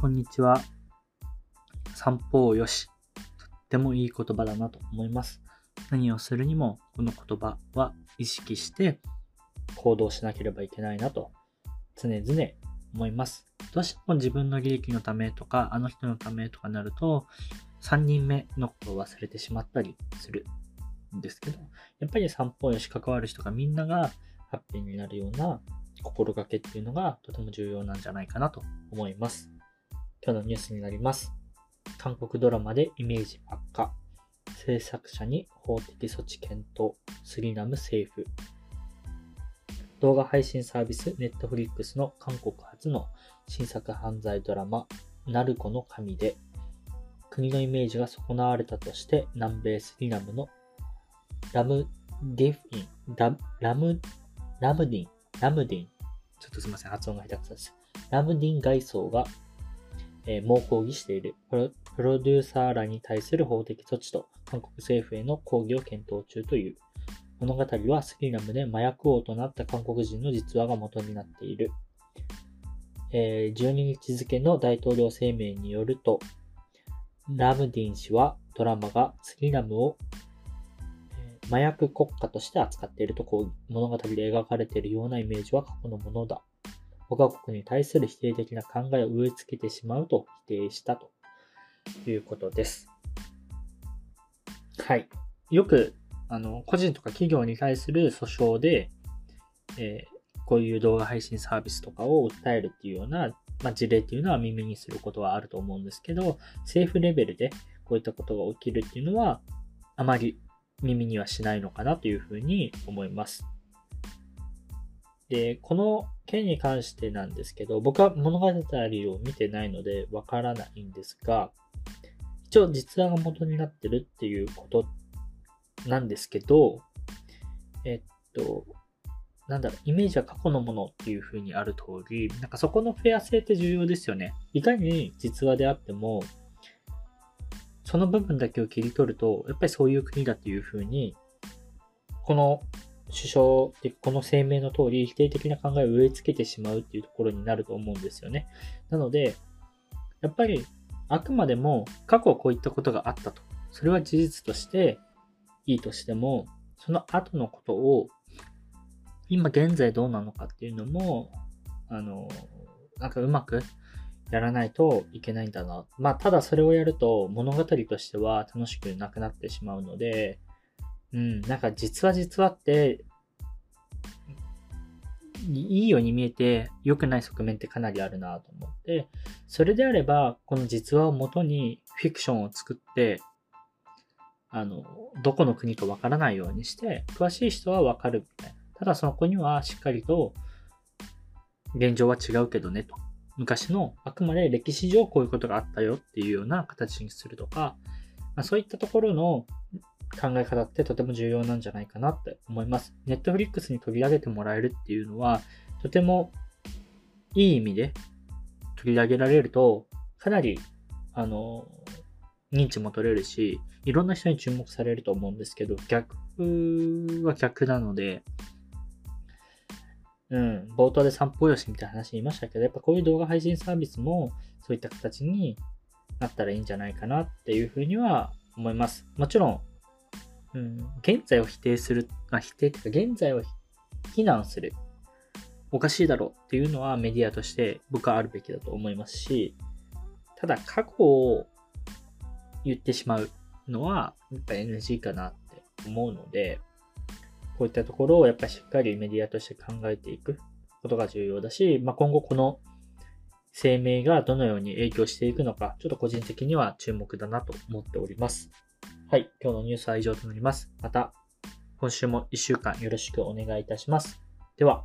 こんにちは。散歩をよし。とってもいい言葉だなと思います。何をするにも、この言葉は意識して行動しなければいけないなと常々思います。どうしても自分の利益のためとか、あの人のためとかなると、3人目のことを忘れてしまったりするんですけど、やっぱり散歩をよし関わる人がみんながハッピーになるような心がけっていうのがとても重要なんじゃないかなと思います。今日のニュースになります。韓国ドラマでイメージ悪化。制作者に法的措置検討。スリナム政府。動画配信サービス Netflix の韓国初の新作犯罪ドラマ、ナルコの神で、国のイメージが損なわれたとして南米スリナムのラムディフィン、ララム、ラムディン、ラムディン、ちょっとすみません、発音が下手くそです。ラムディン外装が、えー、猛抗議しているプロデューサーらに対する法的措置と韓国政府への抗議を検討中という。物語はスリナムで麻薬王となった韓国人の実話が元になっている。え、12日付の大統領声明によると、ラムディン氏はドラマがスリナムを麻薬国家として扱っているとこう物語で描かれているようなイメージは過去のものだ。5カ国に対する否定的な考えを植え付けてしまうと否定したということです。はい。よく、あの、個人とか企業に対する訴訟で、えー、こういう動画配信サービスとかを訴えるっていうような、まあ、事例っていうのは耳にすることはあると思うんですけど、政府レベルでこういったことが起きるっていうのは、あまり耳にはしないのかなというふうに思います。で、この件に関してなんですけど、僕は物語を見てないのでわからないんですが、一応実話が元になってるっていうことなんですけど、えっと、なんだろう、イメージは過去のものっていう風にある通り、なんかそこのフェア性って重要ですよね。いかに実話であっても、その部分だけを切り取ると、やっぱりそういう国だというふうに、この首相で、この声明の通り、否定的な考えを植え付けてしまうっていうところになると思うんですよね。なので、やっぱり、あくまでも過去こういったことがあったと。それは事実としていいとしても、その後のことを、今現在どうなのかっていうのも、あの、なんかうまくやらないといけないんだな。まあ、ただそれをやると物語としては楽しくなくなってしまうので、うん、なんか実は実はって、いいように見えて良くない側面ってかなりあるなと思って、それであれば、この実話をもとにフィクションを作って、あの、どこの国かわからないようにして、詳しい人はわかるみたいな。ただその子にはしっかりと、現状は違うけどねと。昔のあくまで歴史上こういうことがあったよっていうような形にするとか、まあ、そういったところの考え方ってとても重要なんじゃないかなって思います。ネットフリックスに取り上げてもらえるっていうのは、とてもいい意味で取り上げられると、かなり、あの、認知も取れるし、いろんな人に注目されると思うんですけど、逆は逆なので、うん、冒頭で散歩よしみたいな話言いましたけど、やっぱこういう動画配信サービスもそういった形になったらいいんじゃないかなっていうふうには思います。もちろん、うん、現在を否定する、あ、否定か、現在を非難する。おかしいだろうっていうのはメディアとして僕はあるべきだと思いますし、ただ過去を言ってしまうのはやっぱ NG かなって思うので、こういったところをやっぱりしっかりメディアとして考えていくことが重要だし、まあ、今後この声明がどのように影響していくのか、ちょっと個人的には注目だなと思っております。はい、今日のニュースは以上となります。また今週も1週間よろしくお願いいたします。では。